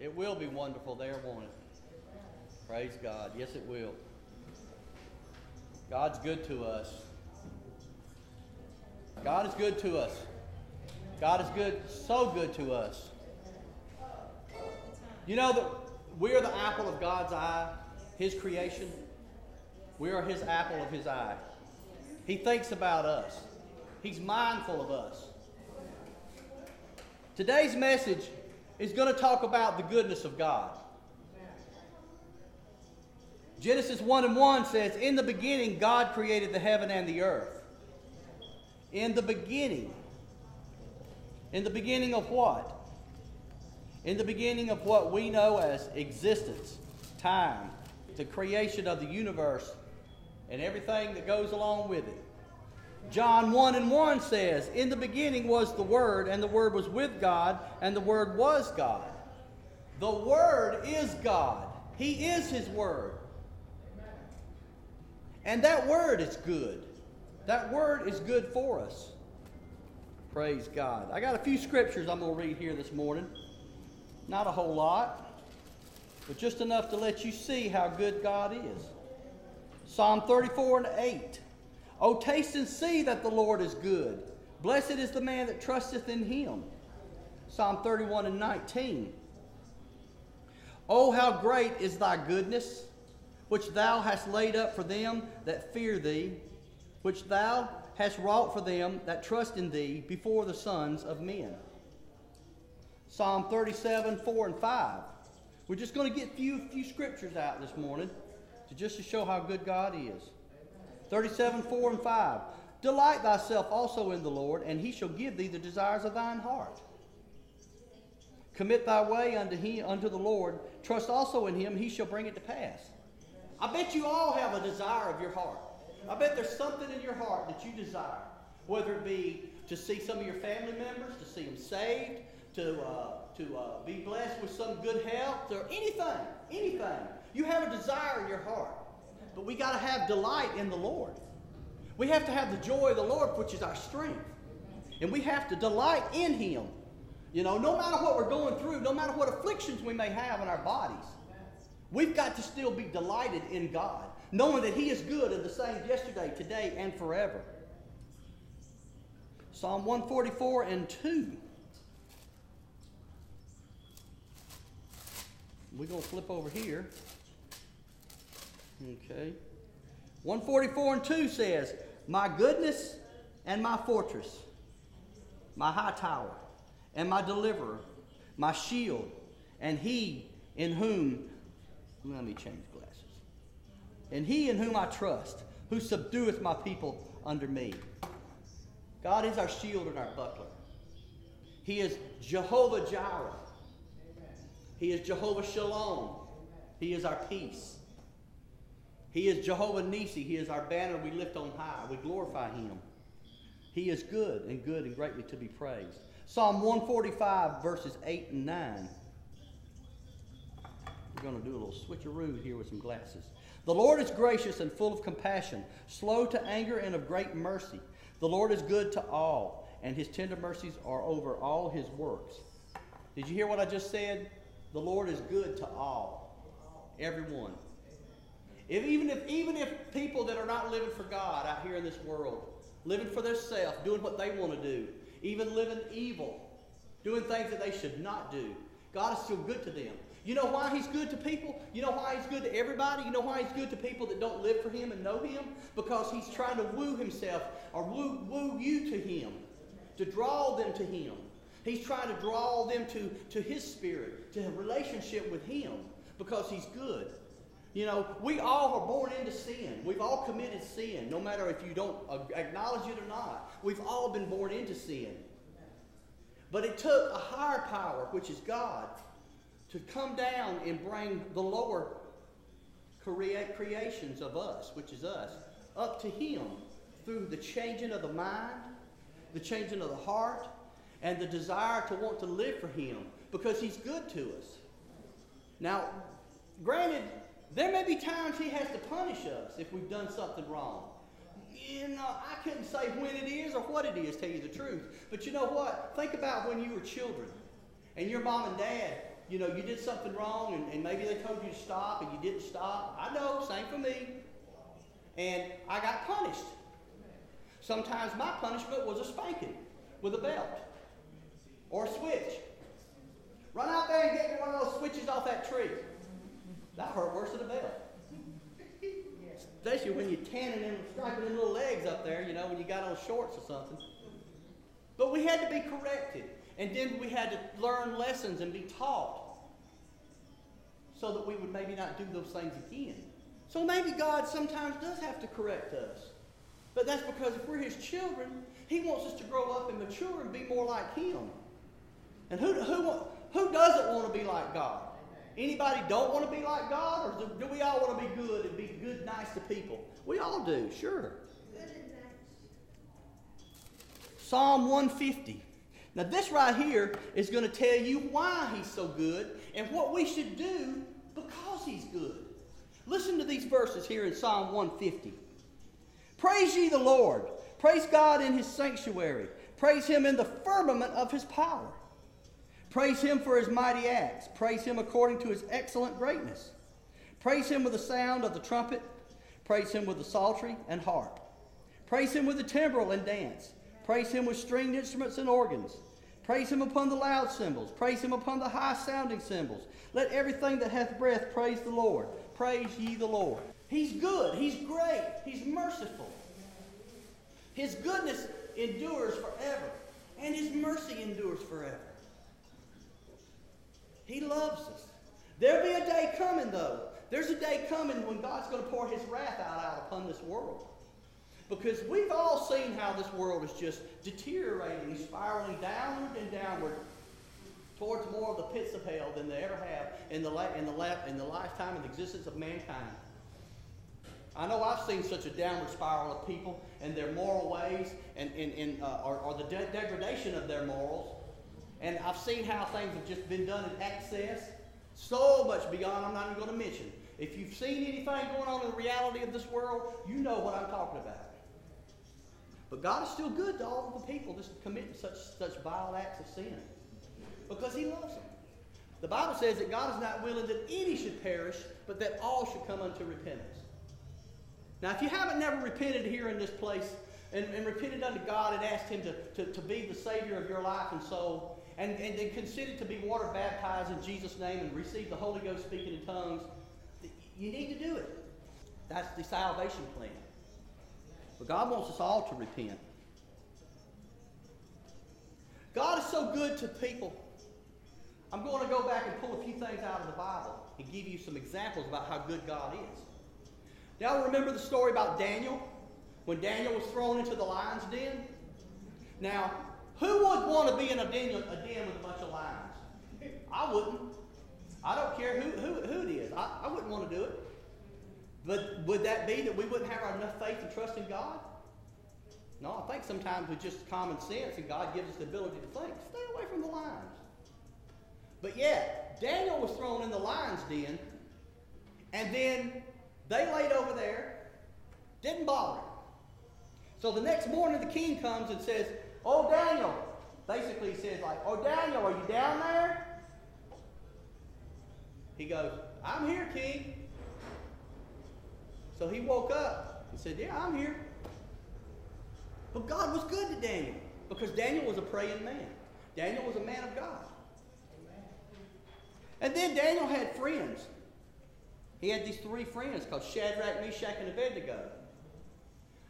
It will be wonderful there, won't it? Praise God. Yes, it will. God's good to us. God is good to us. God is good, so good to us. You know that we are the apple of God's eye, His creation. We are His apple of His eye. He thinks about us, He's mindful of us. Today's message is going to talk about the goodness of God. Genesis 1 and 1 says, In the beginning, God created the heaven and the earth. In the beginning. In the beginning of what? In the beginning of what we know as existence, time, the creation of the universe, and everything that goes along with it. John 1 and 1 says, In the beginning was the Word, and the Word was with God, and the Word was God. The Word is God. He is His Word. And that Word is good. That Word is good for us. Praise God. I got a few scriptures I'm going to read here this morning. Not a whole lot, but just enough to let you see how good God is. Psalm 34 and 8. Oh, taste and see that the Lord is good. Blessed is the man that trusteth in him. Psalm 31 and 19. Oh, how great is thy goodness, which thou hast laid up for them that fear thee, which thou hast wrought for them that trust in thee before the sons of men. Psalm 37, 4 and 5. We're just going to get a few, few scriptures out this morning to just to show how good God is. 37, 4 and 5. Delight thyself also in the Lord, and he shall give thee the desires of thine heart. Commit thy way unto him, unto the Lord. Trust also in him, he shall bring it to pass. I bet you all have a desire of your heart. I bet there's something in your heart that you desire, whether it be to see some of your family members, to see them saved, to, uh, to uh, be blessed with some good health, or anything, anything. You have a desire in your heart. But we got to have delight in the Lord. We have to have the joy of the Lord, which is our strength. And we have to delight in Him. You know, no matter what we're going through, no matter what afflictions we may have in our bodies, we've got to still be delighted in God, knowing that He is good and the same yesterday, today, and forever. Psalm 144 and 2. We're going to flip over here. Okay. 144 and 2 says, My goodness and my fortress, my high tower, and my deliverer, my shield, and he in whom, let me change glasses, and he in whom I trust, who subdueth my people under me. God is our shield and our buckler. He is Jehovah Jireh. He is Jehovah Shalom. He is our peace. He is Jehovah Nissi. He is our banner we lift on high. We glorify him. He is good and good and greatly to be praised. Psalm 145, verses 8 and 9. We're going to do a little switcheroo here with some glasses. The Lord is gracious and full of compassion, slow to anger and of great mercy. The Lord is good to all, and his tender mercies are over all his works. Did you hear what I just said? The Lord is good to all, everyone. If, even if even if people that are not living for God out here in this world, living for themselves, doing what they want to do, even living evil, doing things that they should not do, God is still good to them. You know why He's good to people? You know why He's good to everybody? You know why He's good to people that don't live for Him and know Him? Because He's trying to woo Himself or woo, woo you to Him, to draw them to Him. He's trying to draw them to, to His Spirit, to a relationship with Him, because He's good. You know, we all are born into sin. We've all committed sin, no matter if you don't acknowledge it or not. We've all been born into sin. But it took a higher power, which is God, to come down and bring the lower creations of us, which is us, up to Him through the changing of the mind, the changing of the heart, and the desire to want to live for Him because He's good to us. Now, granted, there may be times He has to punish us if we've done something wrong. You know, I couldn't say when it is or what it is, tell you the truth. But you know what? Think about when you were children and your mom and dad you know, you did something wrong and, and maybe they told you to stop and you didn't stop. I know, same for me. And I got punished. Sometimes my punishment was a spanking with a belt or a switch. Run out there and get one of those switches off that tree. That hurt worse than a belt. Especially when you're tanning and striping little legs up there, you know, when you got on shorts or something. But we had to be corrected. And then we had to learn lessons and be taught so that we would maybe not do those things again. So maybe God sometimes does have to correct us. But that's because if we're His children, He wants us to grow up and mature and be more like Him. And who, who, who doesn't want to be like God? Anybody don't want to be like God? Or do, we all want to be good and be good, nice to people? We all do, sure. Psalm 150. Now, this right here is going to tell you why he's so good and what we should do because he's good. Listen to these verses here in Psalm 150. Praise ye the Lord. Praise God in his sanctuary. Praise him in the firmament of his power. Praise him for his mighty acts. Praise him according to his excellent greatness. Praise him with the sound of the trumpet. Praise him with the psaltery and harp. Praise him with the timbrel and dance. Praise him with stringed instruments and organs. Praise him upon the loud cymbals. Praise him upon the high sounding cymbals. Let everything that hath breath praise the Lord. Praise ye the Lord. He's good. He's great. He's merciful. His goodness endures forever, and his mercy endures forever. He loves us. There'll be a day coming, though. There's a day coming when God's going to pour his wrath out, out upon this world. Because we've all seen how this world is just deteriorating, spiraling downward and downward towards more of the pits of hell than they ever have in the, la- in the, la- in the lifetime and existence of mankind. I know I've seen such a downward spiral of people and their moral ways and, and, and uh, or, or, the de- degradation of their morals. And I've seen how things have just been done in excess, so much beyond I'm not even going to mention. If you've seen anything going on in the reality of this world, you know what I'm talking about. But God is still good to all of the people just committing such, such vile acts of sin because He loves them. The Bible says that God is not willing that any should perish, but that all should come unto repentance. Now, if you haven't never repented here in this place and, and repented unto God and asked Him to, to, to, be the Savior of your life and soul, and, and then considered to be water baptized in Jesus' name and receive the Holy Ghost speaking in tongues, you need to do it. That's the salvation plan. But God wants us all to repent. God is so good to people. I'm going to go back and pull a few things out of the Bible and give you some examples about how good God is. Y'all remember the story about Daniel? When Daniel was thrown into the lion's den? Now, who would want to be in a den, a den with a bunch of lions? I wouldn't. I don't care who, who, who it is. I, I wouldn't want to do it. But would that be that we wouldn't have enough faith and trust in God? No, I think sometimes with just common sense and God gives us the ability to think, stay away from the lions. But yet, Daniel was thrown in the lion's den, and then they laid over there, didn't bother him. So the next morning the king comes and says, Oh Daniel, basically he says like, Oh Daniel, are you down there? He goes, I'm here, king. So he woke up and said, Yeah, I'm here. But God was good to Daniel because Daniel was a praying man. Daniel was a man of God. And then Daniel had friends. He had these three friends called Shadrach, Meshach, and Abednego.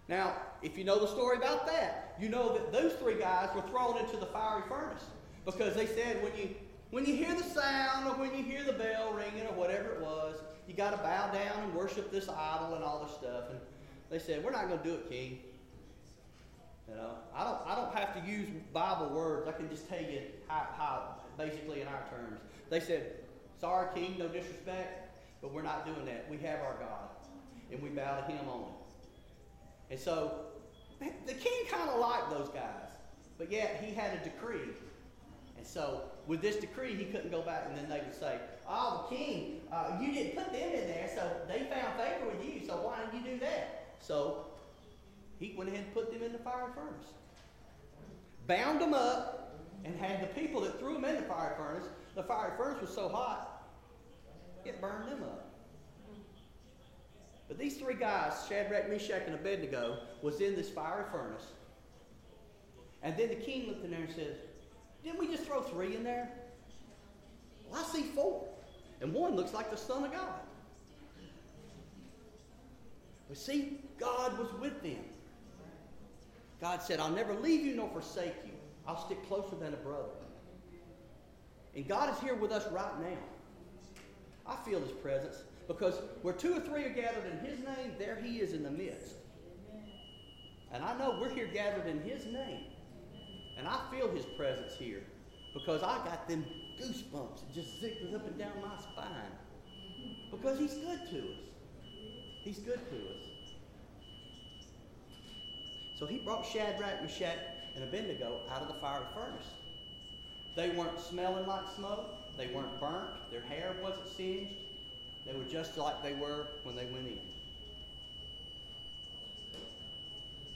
Now, if you know the story about that, you know that those three guys were thrown into the fiery furnace because they said when you when you hear the sound or when you hear the bell ringing or whatever it was, you got to bow down and worship this idol and all this stuff. And they said, we're not going to do it, King. You know, I don't, I don't have to use Bible words. I can just tell you how, how, basically in our terms. They said, sorry, King, no disrespect, but we're not doing that. We have our God, and we bow to Him only. And so the king kind of liked those guys, but yet he had a decree. And so with this decree, he couldn't go back, and then they would say, Oh, the king, uh, you didn't put them in there, so they found favor with you, so why didn't you do that? So he went ahead and put them in the fire furnace. Bound them up, and had the people that threw them in the fire furnace the fire furnace was so hot, it burned them up. But these three guys, Shadrach, Meshach, and Abednego, was in this fiery furnace. And then the king looked in there and said, Didn't we just throw three in there? Well, I see four. And one looks like the Son of God. But see, God was with them. God said, I'll never leave you nor forsake you. I'll stick closer than a brother. And God is here with us right now. I feel his presence because where two or three are gathered in his name, there he is in the midst. And I know we're here gathered in his name. And I feel his presence here because I got them goosebumps just zigged up and down my spine. Because he's good to us. He's good to us. So he brought Shadrach, Meshach, and Abednego out of the fiery furnace. They weren't smelling like smoke. They weren't burnt. Their hair wasn't singed. They were just like they were when they went in.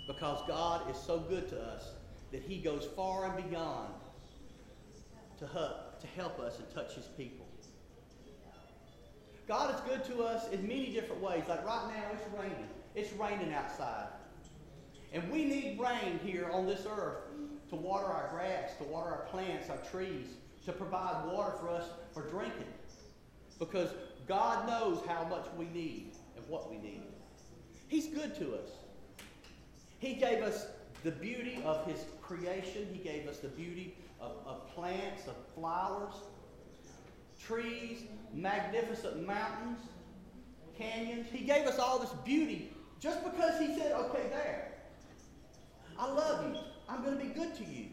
Because God is so good to us that He goes far and beyond to help, to help us and touch His people. God is good to us in many different ways. Like right now, it's raining. It's raining outside. And we need rain here on this earth to water our grass, to water our plants, our trees, to provide water for us for drinking. Because God knows how much we need and what we need. He's good to us. He gave us the beauty of His creation, He gave us the beauty of, of plants, of flowers, trees, magnificent mountains, canyons. He gave us all this beauty just because He said, okay, there. I love you. I'm going to be good to you.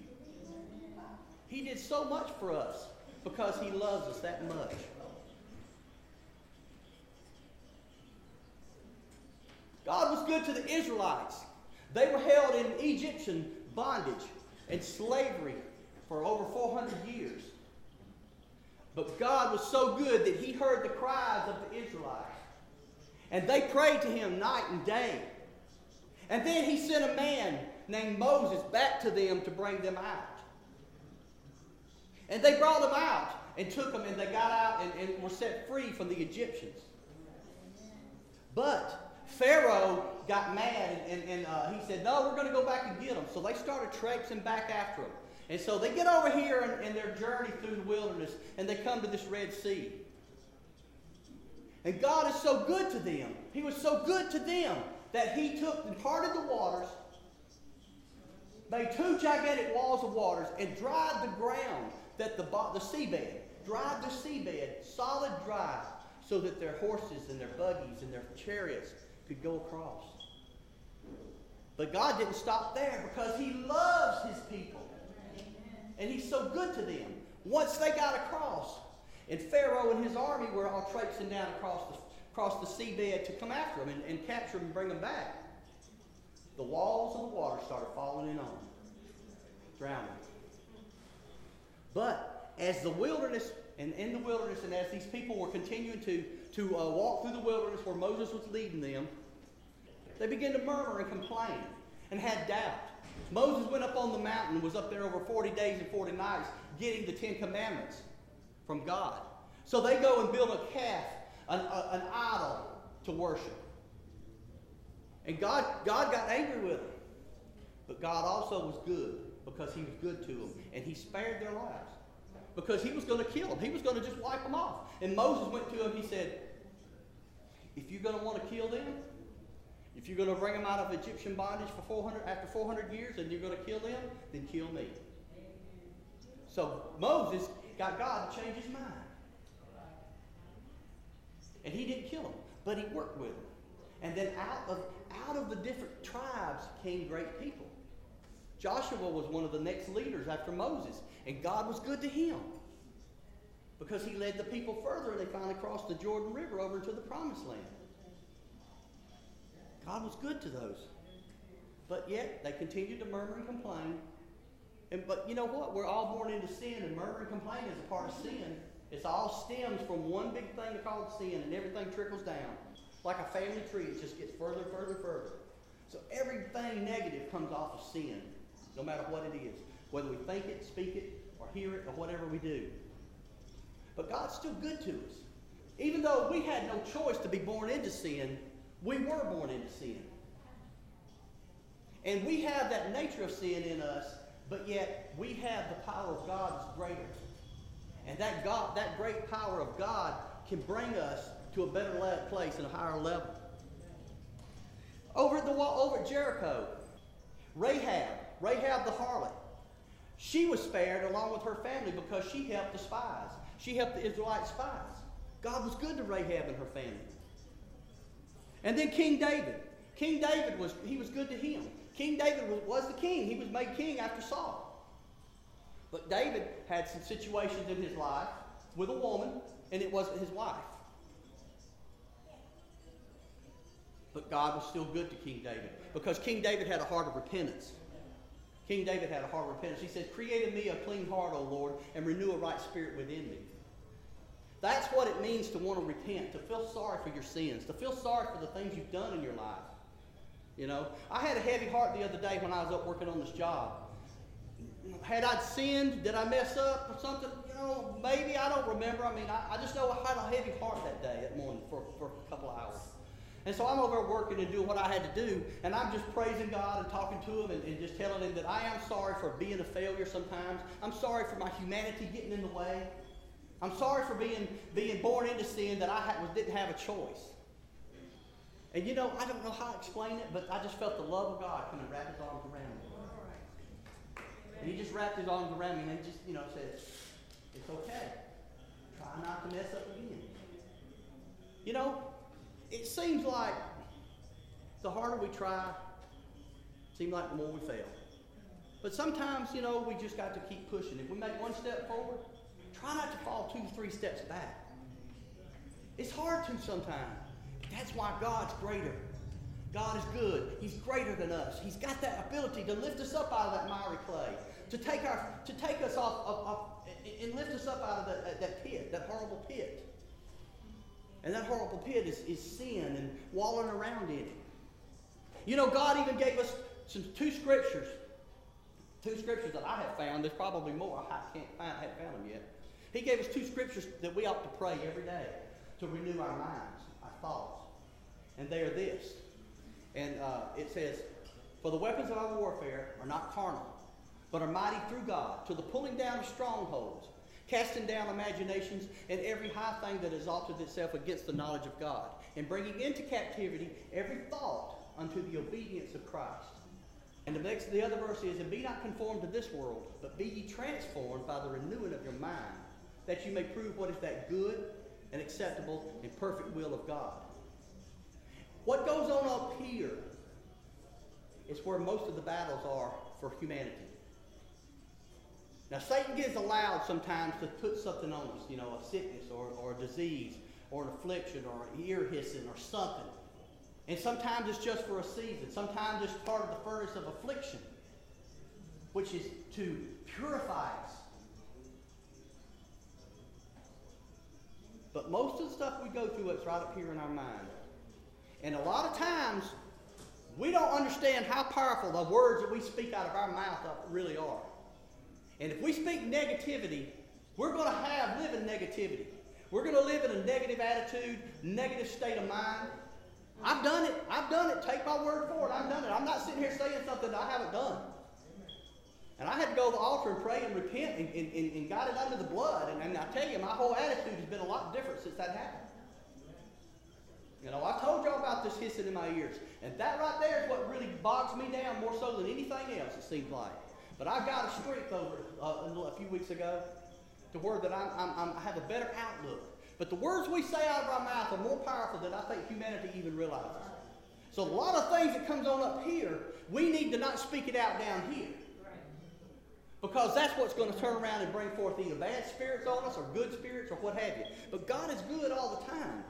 He did so much for us because He loves us that much. God was good to the Israelites. They were held in Egyptian bondage and slavery for over 400 years. But God was so good that He heard the cries of the Israelites. And they prayed to Him night and day. And then He sent a man named Moses back to them to bring them out. And they brought them out and took them, and they got out and, and were set free from the Egyptians. But Pharaoh got mad and, and, and uh, he said, No, we're going to go back and get them. So they started traipsing back after them. And so they get over here in their journey through the wilderness and they come to this Red Sea. And God is so good to them. He was so good to them that He took and parted the waters, made two gigantic walls of waters, and dried the ground that the, the seabed, dried the seabed, solid dry, so that their horses and their buggies and their chariots could go across. But God didn't stop there because He loves His people. And He's so good to them. Once they got across, and Pharaoh and his army were all traipsing down across the, across the seabed to come after them and, and capture them and bring them back, the walls of the water started falling in on them, drowning. But as the wilderness, and in the wilderness, and as these people were continuing to to uh, walk through the wilderness where Moses was leading them, they began to murmur and complain and had doubt. Moses went up on the mountain, and was up there over 40 days and 40 nights, getting the Ten Commandments from God. So they go and build a calf, an, a, an idol to worship. And God, God got angry with them. But God also was good because he was good to them. And he spared their lives because he was going to kill them. He was going to just wipe them off. And Moses went to him. He said, if you're going to want to kill them, if you're going to bring them out of Egyptian bondage for 400 after 400 years and you're going to kill them, then kill me. So Moses got God to change his mind. And he didn't kill them, but he worked with them. And then out of, out of the different tribes came great people. Joshua was one of the next leaders after Moses, and God was good to him because he led the people further and they finally crossed the Jordan River over into the promised land. God was good to those. But yet they continued to murmur and complain. And but you know what? We're all born into sin and murmur and complain is a part of sin. It's all stems from one big thing called sin and everything trickles down. Like a family tree, it just gets further and further and further. So everything negative comes off of sin, no matter what it is. Whether we think it, speak it, or hear it, or whatever we do. But God's still good to us. Even though we had no choice to be born into sin, we were born into sin. And we have that nature of sin in us, but yet we have the power of God that's greater. And that God, that great power of God can bring us to a better place and a higher level. Over at the wall, over at Jericho, Rahab, Rahab the harlot, she was spared along with her family because she helped the spies. She helped the Israelite spies. God was good to Rahab and her family. And then King David. King David was he was good to him. King David was, was the king. He was made king after Saul. But David had some situations in his life with a woman, and it wasn't his wife. But God was still good to King David because King David had a heart of repentance. King David had a heart of repentance. He said, Create in me a clean heart, O Lord, and renew a right spirit within me. That's what it means to want to repent, to feel sorry for your sins, to feel sorry for the things you've done in your life. You know, I had a heavy heart the other day when I was up working on this job. Had I sinned? Did I mess up or something? You know, maybe I don't remember. I mean, I, I just know I had a heavy heart that day, at morning, for, for a couple of hours. And so I'm over working and doing what I had to do, and I'm just praising God and talking to Him and, and, just telling Him that I am sorry for being a failure sometimes. I'm sorry for my humanity getting in the way. I'm sorry for being, being born into sin that I didn't have a choice. And you know, I don't know how to explain it, but I just felt the love of God come and wrap His arms around me. And He just wrapped His arms around me and just, you know, said, It's okay. Try not to mess up again. You know, it seems like the harder we try, seems like the more we fail. But sometimes, you know, we just got to keep pushing. If we make one step forward, try not to fall two, three steps back. It's hard to sometimes. That's why God's greater. God is good. He's greater than us. He's got that ability to lift us up out of that miry clay, to take, our, to take us off, off, off and lift us up out of that, that pit, that horrible pit. And that horrible pit is, is sin and walling around in it. You know, God even gave us some two scriptures. Two scriptures that I have found. There's probably more. I can't find, I haven't found them yet. He gave us two scriptures that we ought to pray every day to renew our minds, our thoughts. And they are this. And uh, it says, For the weapons of our warfare are not carnal, but are mighty through God to the pulling down of strongholds casting down imaginations and every high thing that exalted itself against the knowledge of God, and bringing into captivity every thought unto the obedience of Christ. And the next, the other verse is, and be not conformed to this world, but be ye transformed by the renewing of your mind, that you may prove what is that good and acceptable and perfect will of God. What goes on up here is where most of the battles are for humanity. Now, Satan gets allowed sometimes to put something on us, you know, a sickness or, or a disease or an affliction or an ear hissing or something. And sometimes it's just for a season. Sometimes it's part of the furnace of affliction, which is to purify us. But most of the stuff we go through, it's right up here in our mind. And a lot of times, we don't understand how powerful the words that we speak out of our mouth really are. And if we speak negativity, we're going to have live in negativity. We're going to live in a negative attitude, negative state of mind. I've done it. I've done it. Take my word for it. I've done it. I'm not sitting here saying something that I haven't done. And I had to go to the altar and pray and repent and, and, and, and got it under the blood. And, and I tell you, my whole attitude has been a lot different since that happened. You know, I told y'all about this hissing in my ears. And that right there is what really bogs me down more so than anything else, it seems like. But I've got a strength over uh, a few weeks ago to where that I'm, I'm, I'm, i have a better outlook. But the words we say out of our mouth are more powerful than I think humanity even realizes. So a lot of things that comes on up here, we need to not speak it out down here. Because that's what's going to turn around and bring forth either bad spirits on us or good spirits or what have you. But God is good all the time.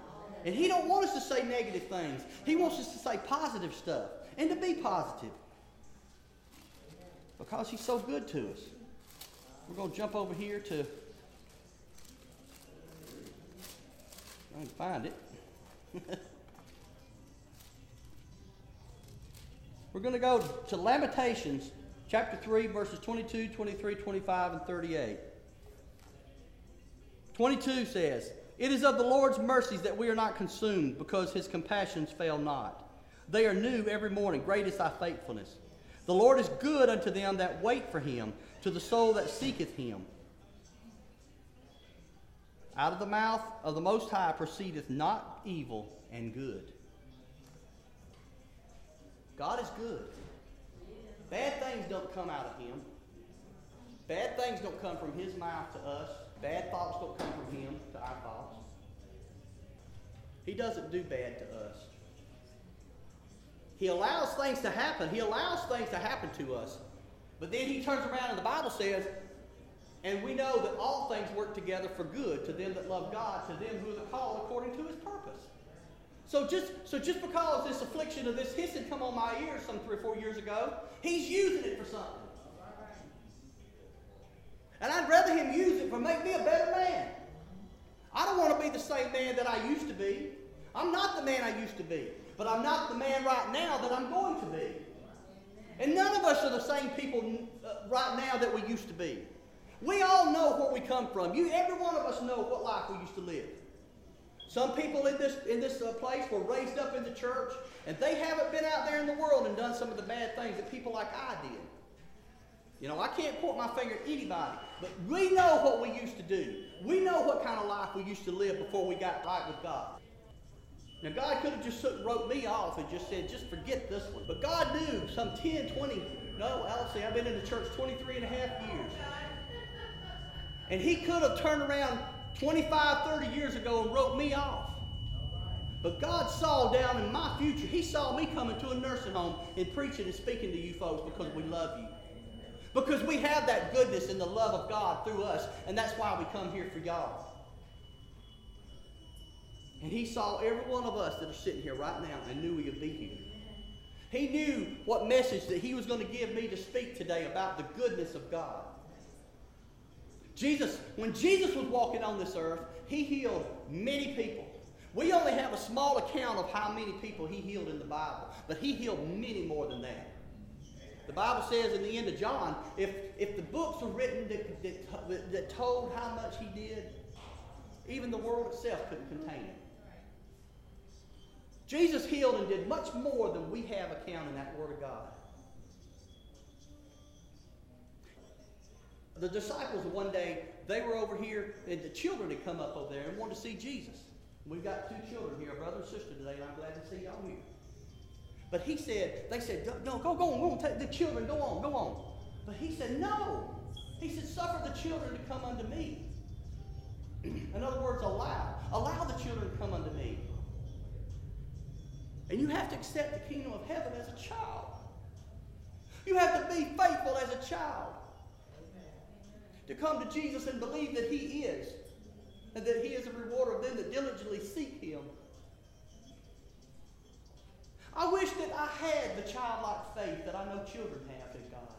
And He don't want us to say negative things. He wants us to say positive stuff and to be positive because he's so good to us. We're going to jump over here to. I can find it. We're going to go to Lamentations chapter 3, verses 22, 23, 25, and 38. 22 says, It is of the Lord's mercies that we are not consumed, because his compassions fail not. They are new every morning. Great is thy faithfulness. The Lord is good unto them that wait for him, to the soul that seeketh him. Out of the mouth of the Most High proceedeth not evil and good. God is good. Bad things don't come out of him. Bad things don't come from his mouth to us. Bad thoughts don't come from him to our thoughts. He doesn't do bad to us. He allows things to happen. He allows things to happen to us. But then he turns around and the Bible says, and we know that all things work together for good to them that love God, to them who are called according to his purpose. So just, so just because this affliction of this hissing come on my ears some three or four years ago, he's using it for something. And I'd rather him use it for make me a better man. I don't want to be the same man that I used to be. I'm not the man I used to be. But I'm not the man right now that I'm going to be. And none of us are the same people uh, right now that we used to be. We all know where we come from. You, every one of us know what life we used to live. Some people in this, in this uh, place were raised up in the church, and they haven't been out there in the world and done some of the bad things that people like I did. You know, I can't point my finger at anybody, but we know what we used to do. We know what kind of life we used to live before we got right with God. Now, God could have just wrote me off and just said, just forget this one. But God knew some 10, 20, no, I'll I've been in the church 23 and a half years. And He could have turned around 25, 30 years ago and wrote me off. But God saw down in my future, He saw me coming to a nursing home and preaching and speaking to you folks because we love you. Because we have that goodness and the love of God through us, and that's why we come here for y'all. And He saw every one of us that are sitting here right now and knew we would be here. He knew what message that He was going to give me to speak today about the goodness of God. Jesus, when Jesus was walking on this earth, he healed many people. We only have a small account of how many people he healed in the Bible, but he healed many more than that. The Bible says in the end of John, if, if the books were written that, that, that told how much he did, even the world itself couldn't contain it. Jesus healed and did much more than we have account in that Word of God. The disciples one day, they were over here, and the children had come up over there and wanted to see Jesus. We've got two children here, brother and sister today, and I'm glad to see y'all here. But he said, they said, no, go, go on, go on, take the children, go on, go on. But he said, no. He said, suffer the children to come unto me. In other words, allow. Allow the children to come unto me. And you have to accept the kingdom of heaven as a child. You have to be faithful as a child to come to Jesus and believe that He is, and that He is a rewarder of them that diligently seek Him. I wish that I had the childlike faith that I know children have in God.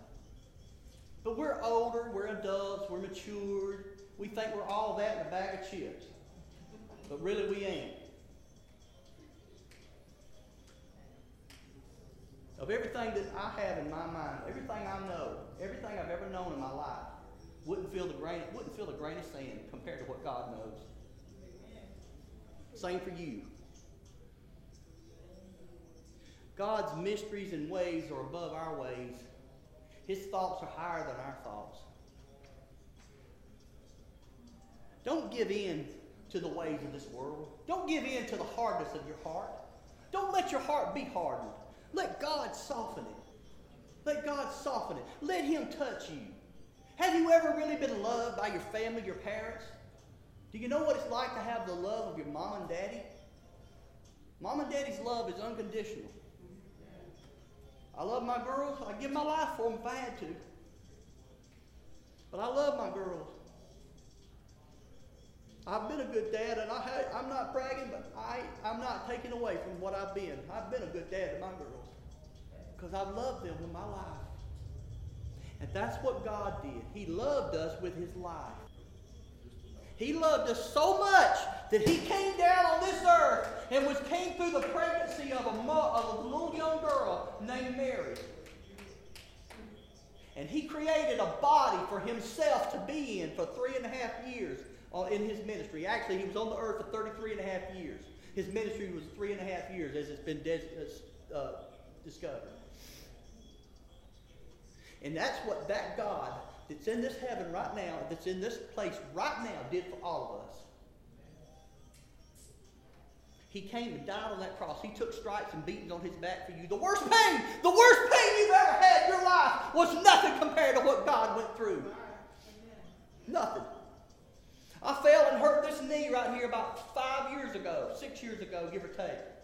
But we're older, we're adults, we're matured. We think we're all that in a bag of chips. But really, we ain't. Of everything that I have in my mind, everything I know, everything I've ever known in my life, wouldn't feel the grain, wouldn't feel a grain of sand compared to what God knows. Same for you. God's mysteries and ways are above our ways. His thoughts are higher than our thoughts. Don't give in to the ways of this world. Don't give in to the hardness of your heart. Don't let your heart be hardened. Let God soften it. Let God soften it. Let Him touch you. Have you ever really been loved by your family, your parents? Do you know what it's like to have the love of your mom and daddy? Mom and daddy's love is unconditional. I love my girls. I'd give my life for them if I had to. But I love my girls. I've been a good dad, and I am not bragging, but I, I'm not taking away from what I've been. I've been a good dad to my girls because I've loved them with my life. And that's what God did. He loved us with his life. He loved us so much that he came down on this earth and was came through the pregnancy of a, of a little young girl named Mary. And he created a body for himself to be in for three and a half years in his ministry. Actually, he was on the earth for 33 and a half years. His ministry was three and a half years, as it's been uh, discovered. And that's what that God that's in this heaven right now, that's in this place right now, did for all of us. He came and died on that cross. He took stripes and beatings on his back for you. The worst pain, the worst pain you've ever had in your life was nothing compared to what God went through. Nothing. I fell and hurt this knee right here about five years ago, six years ago, give or take.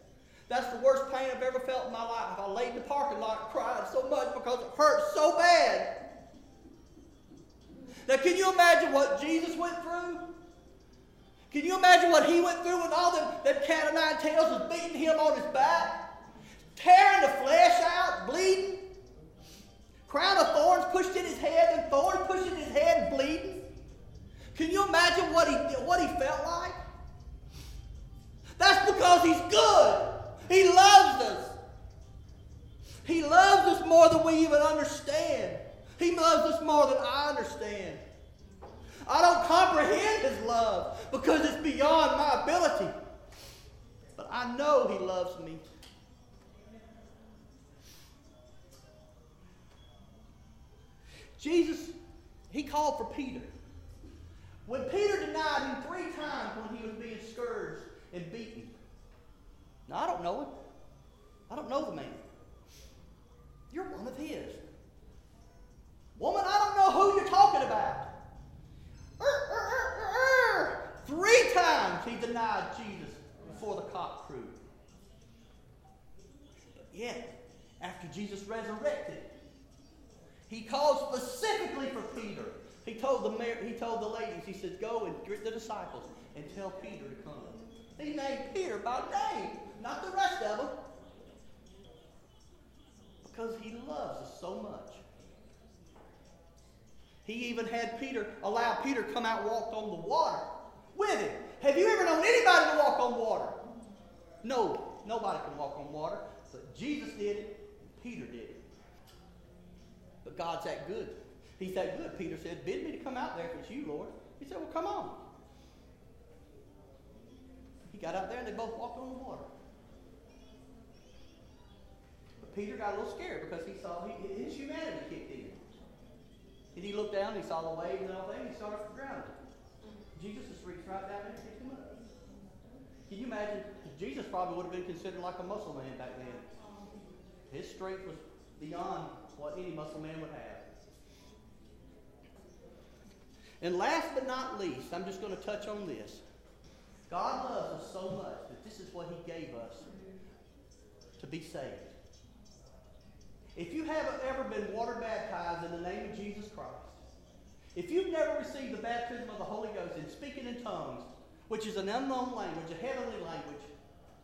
That's the worst pain I've ever felt in my life. I laid in the parking lot cried so much because it hurt so bad. Now, can you imagine what Jesus went through? Can you imagine what he went through when all them, that cat of nine tails was beating him on his back? Tearing the flesh out, bleeding. Crown of thorns pushed in his head, and thorns pushed in his head bleeding. Can you imagine what he, what he felt like? That's because he's good. He loves us. He loves us more than we even understand. He loves us more than I understand. I don't comprehend His love because it's beyond my ability. But I know He loves me. Jesus, He called for Peter. When Peter denied Him three times when He was being scourged and beaten. Now, I don't know Him. I don't know the man. You're one of His. Woman, I don't know who you're talking about. Er, er, er, Three times he denied Jesus before the cock crew. But yet, after Jesus resurrected, he called specifically for Peter. He told the he told the ladies, he said, go and greet the disciples and tell Peter to come. He named Peter by name, not the rest of them. Because he loves us so much. He even had Peter allow Peter come out and walk on the water with him. Have you ever known anybody to walk on water? No, nobody can walk on water. But Jesus did it, Peter did it. But God's that good. He's that good. Peter said, Bid me to come out there if it's you, Lord. He said, Well, come on. He got out there and they both walked on the water. But Peter got a little scared because he saw his humanity kicked in. And he looked down, and he saw the waves and all that, and he started drowning. Jesus just reached right down there and picked him up. Can you imagine? Jesus probably would have been considered like a muscle man back then. His strength was beyond what any muscle man would have. And last but not least, I'm just going to touch on this. God loves us so much that this is what He gave us to be saved. If you haven't ever been water baptized in the name of Jesus Christ, if you've never received the baptism of the Holy Ghost in speaking in tongues, which is an unknown language, a heavenly language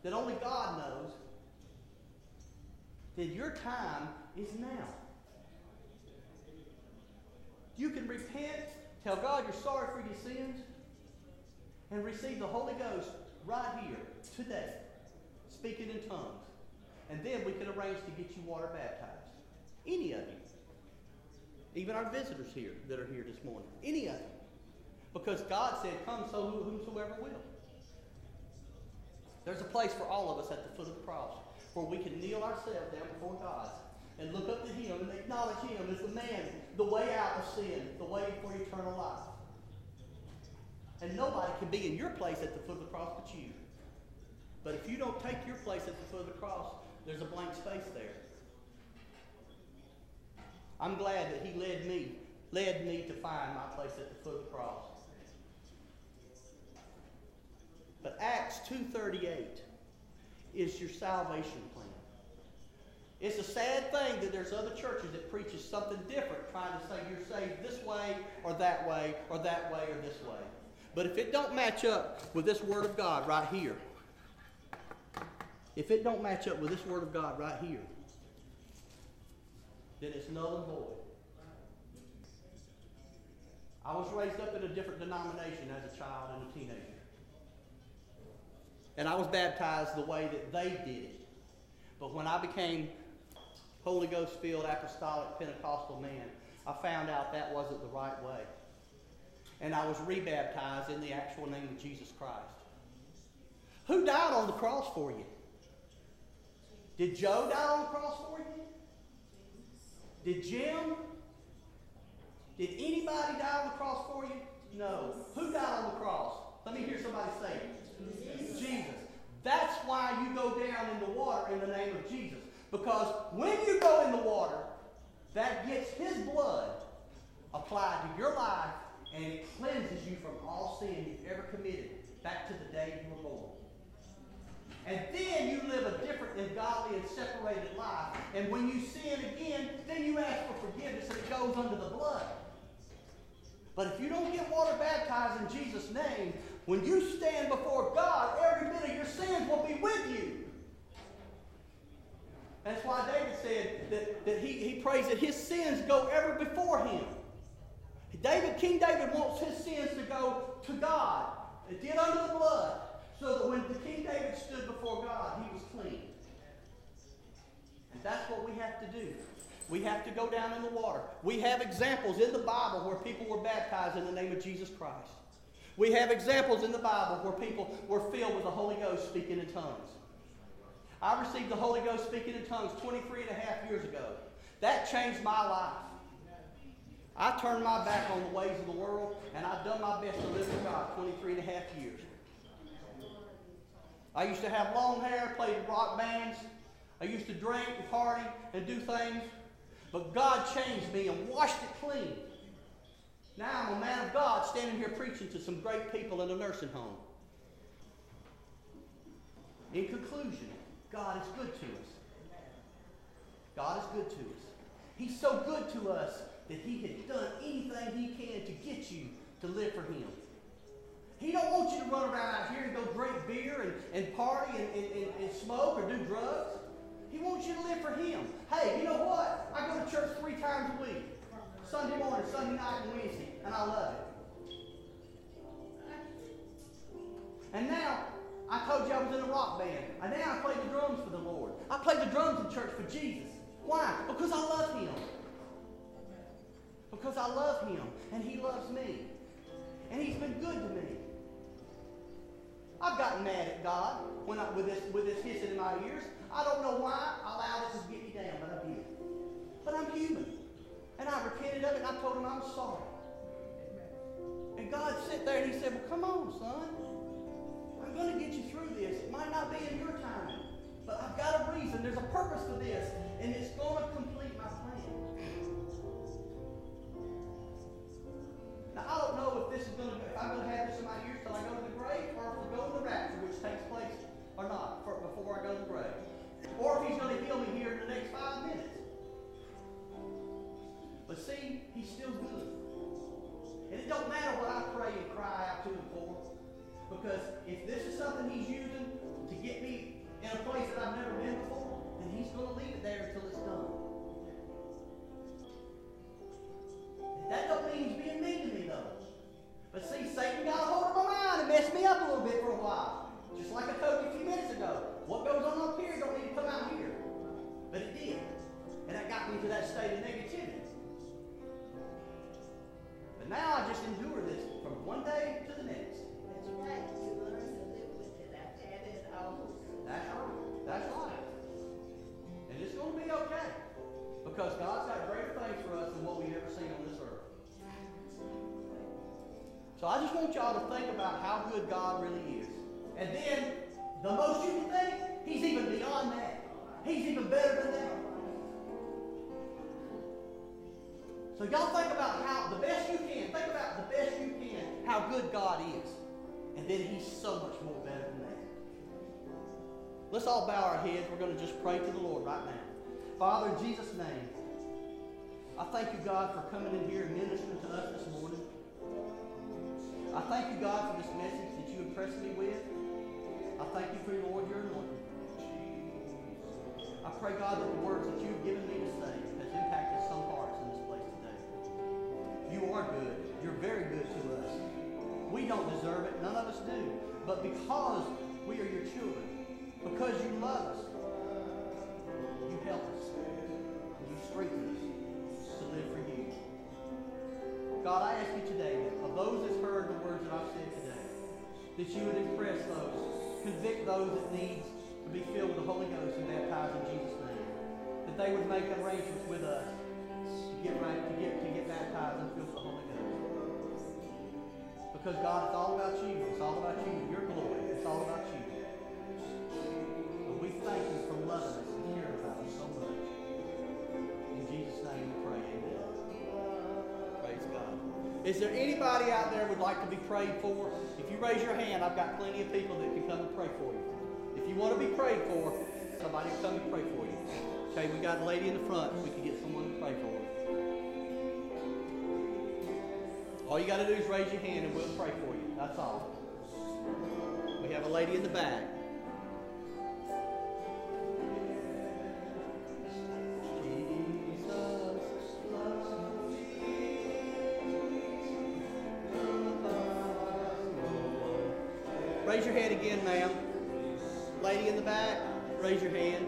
that only God knows, then your time is now. You can repent, tell God you're sorry for your sins, and receive the Holy Ghost right here, today, speaking in tongues. And then we can arrange to get you water baptized. Any of you. Even our visitors here that are here this morning. Any of you. Because God said, Come so whomsoever will. There's a place for all of us at the foot of the cross where we can kneel ourselves down before God and look up to Him and acknowledge Him as the man, the way out of sin, the way for eternal life. And nobody can be in your place at the foot of the cross but you. But if you don't take your place at the foot of the cross, there's a blank space there. I'm glad that he led me, led me to find my place at the foot of the cross. But Acts 2.38 is your salvation plan. It's a sad thing that there's other churches that preaches something different, trying to say you're saved this way or that way or that way or this way. But if it don't match up with this Word of God right here, if it don't match up with this Word of God right here, then it's null and void. I was raised up in a different denomination as a child and a teenager. And I was baptized the way that they did it. But when I became Holy Ghost filled apostolic Pentecostal man, I found out that wasn't the right way. And I was rebaptized in the actual name of Jesus Christ. Who died on the cross for you? Did Joe die on the cross for you? Did Jim? Did anybody die on the cross for you? No. Who died on the cross? Let me hear somebody say it. Jesus. That's why you go down in the water in the name of Jesus. Because when you go in the water, that gets his blood applied to your life and it cleanses you from all sin you've ever committed back to the day you were born. And then you live a different and godly and separated life. And when you sin again, then you ask for forgiveness and it goes under the blood. But if you don't get water baptized in Jesus' name, when you stand before God, every bit of your sins will be with you. That's why David said that, that he, he prays that his sins go ever before him. David, King David wants his sins to go to God. It did under the blood. So that when King David stood before God, he was clean. And that's what we have to do. We have to go down in the water. We have examples in the Bible where people were baptized in the name of Jesus Christ. We have examples in the Bible where people were filled with the Holy Ghost speaking in tongues. I received the Holy Ghost speaking in tongues 23 and a half years ago. That changed my life. I turned my back on the ways of the world, and I've done my best to live for God 23 and a half years. I used to have long hair, played rock bands. I used to drink and party and do things. But God changed me and washed it clean. Now I'm a man of God standing here preaching to some great people in a nursing home. In conclusion, God is good to us. God is good to us. He's so good to us that he has done anything he can to get you to live for him. He don't want you to run around out here and go drink beer and, and party and, and, and, smoke or do drugs. He wants you to live for him. Hey, you know what? I go to church three times a week. Sunday morning, Sunday night, and Wednesday. And I love it. And now, I told you I was in a rock band. And now I play the drums for the Lord. I play the drums in church for Jesus. Why? Because I. Because I love him. And he loves me. And he's been good to me. I've gotten mad at God when I, with this with this hissing in my ears. I don't know why I allowed this to get me down, but I did. But I'm human. And I repented of it and I told him I'm sorry. And God sat there and he said, Well, come on, son. I'm going to get you through this. It might not be in your time, but I've got a reason. There's a purpose for this, and it's going to complete I don't know if this is going to, if I'm going to have this in my ears till I go to the grave, or if we go to the rapture, which takes place or not, for, before I go to the grave. Or if he's going to heal me here in the next five minutes. But see, he's still good. And it don't matter what I pray and cry out to him for. Because if this is something he's using to get me in a place that I've never been before, then he's going to leave it there until it's done. That don't mean he's being mean to me, though. But see, Satan got a hold of my mind and messed me up a little bit for a while. Just like a few y'all to think about how good God really is. And then, the most you can think, He's even beyond that. He's even better than that. So y'all think about how, the best you can, think about the best you can, how good God is. And then He's so much more better than that. Let's all bow our heads. We're going to just pray to the Lord right now. Father, in Jesus' name, I thank you, God, for coming in here and ministering to us this morning. I thank you, God, for this message that you impressed me with. I thank you for your Lord, your anointing. I pray, God, that the words that you've given me to say has impacted some hearts in this place today. You are good. You're very good to us. We don't deserve it. None of us do. But because we are your children, because you love us, you help us. And you strengthen us to live for you. God, I ask you today that of those that heard that you would impress those, convict those that need to be filled with the Holy Ghost and baptized in Jesus' name. That they would make arrangements with us to get right, to get to get baptized and filled with the Holy Ghost. Because God, it's all about you. It's all about you, your glory. It's all about you. Is there anybody out there would like to be prayed for? If you raise your hand, I've got plenty of people that can come and pray for you. If you want to be prayed for, somebody come and pray for you. Okay, we got a lady in the front. We can get someone to pray for her. All you got to do is raise your hand and we'll pray for you. That's all. We have a lady in the back. Raise your hand again, ma'am. Lady in the back, raise your hand.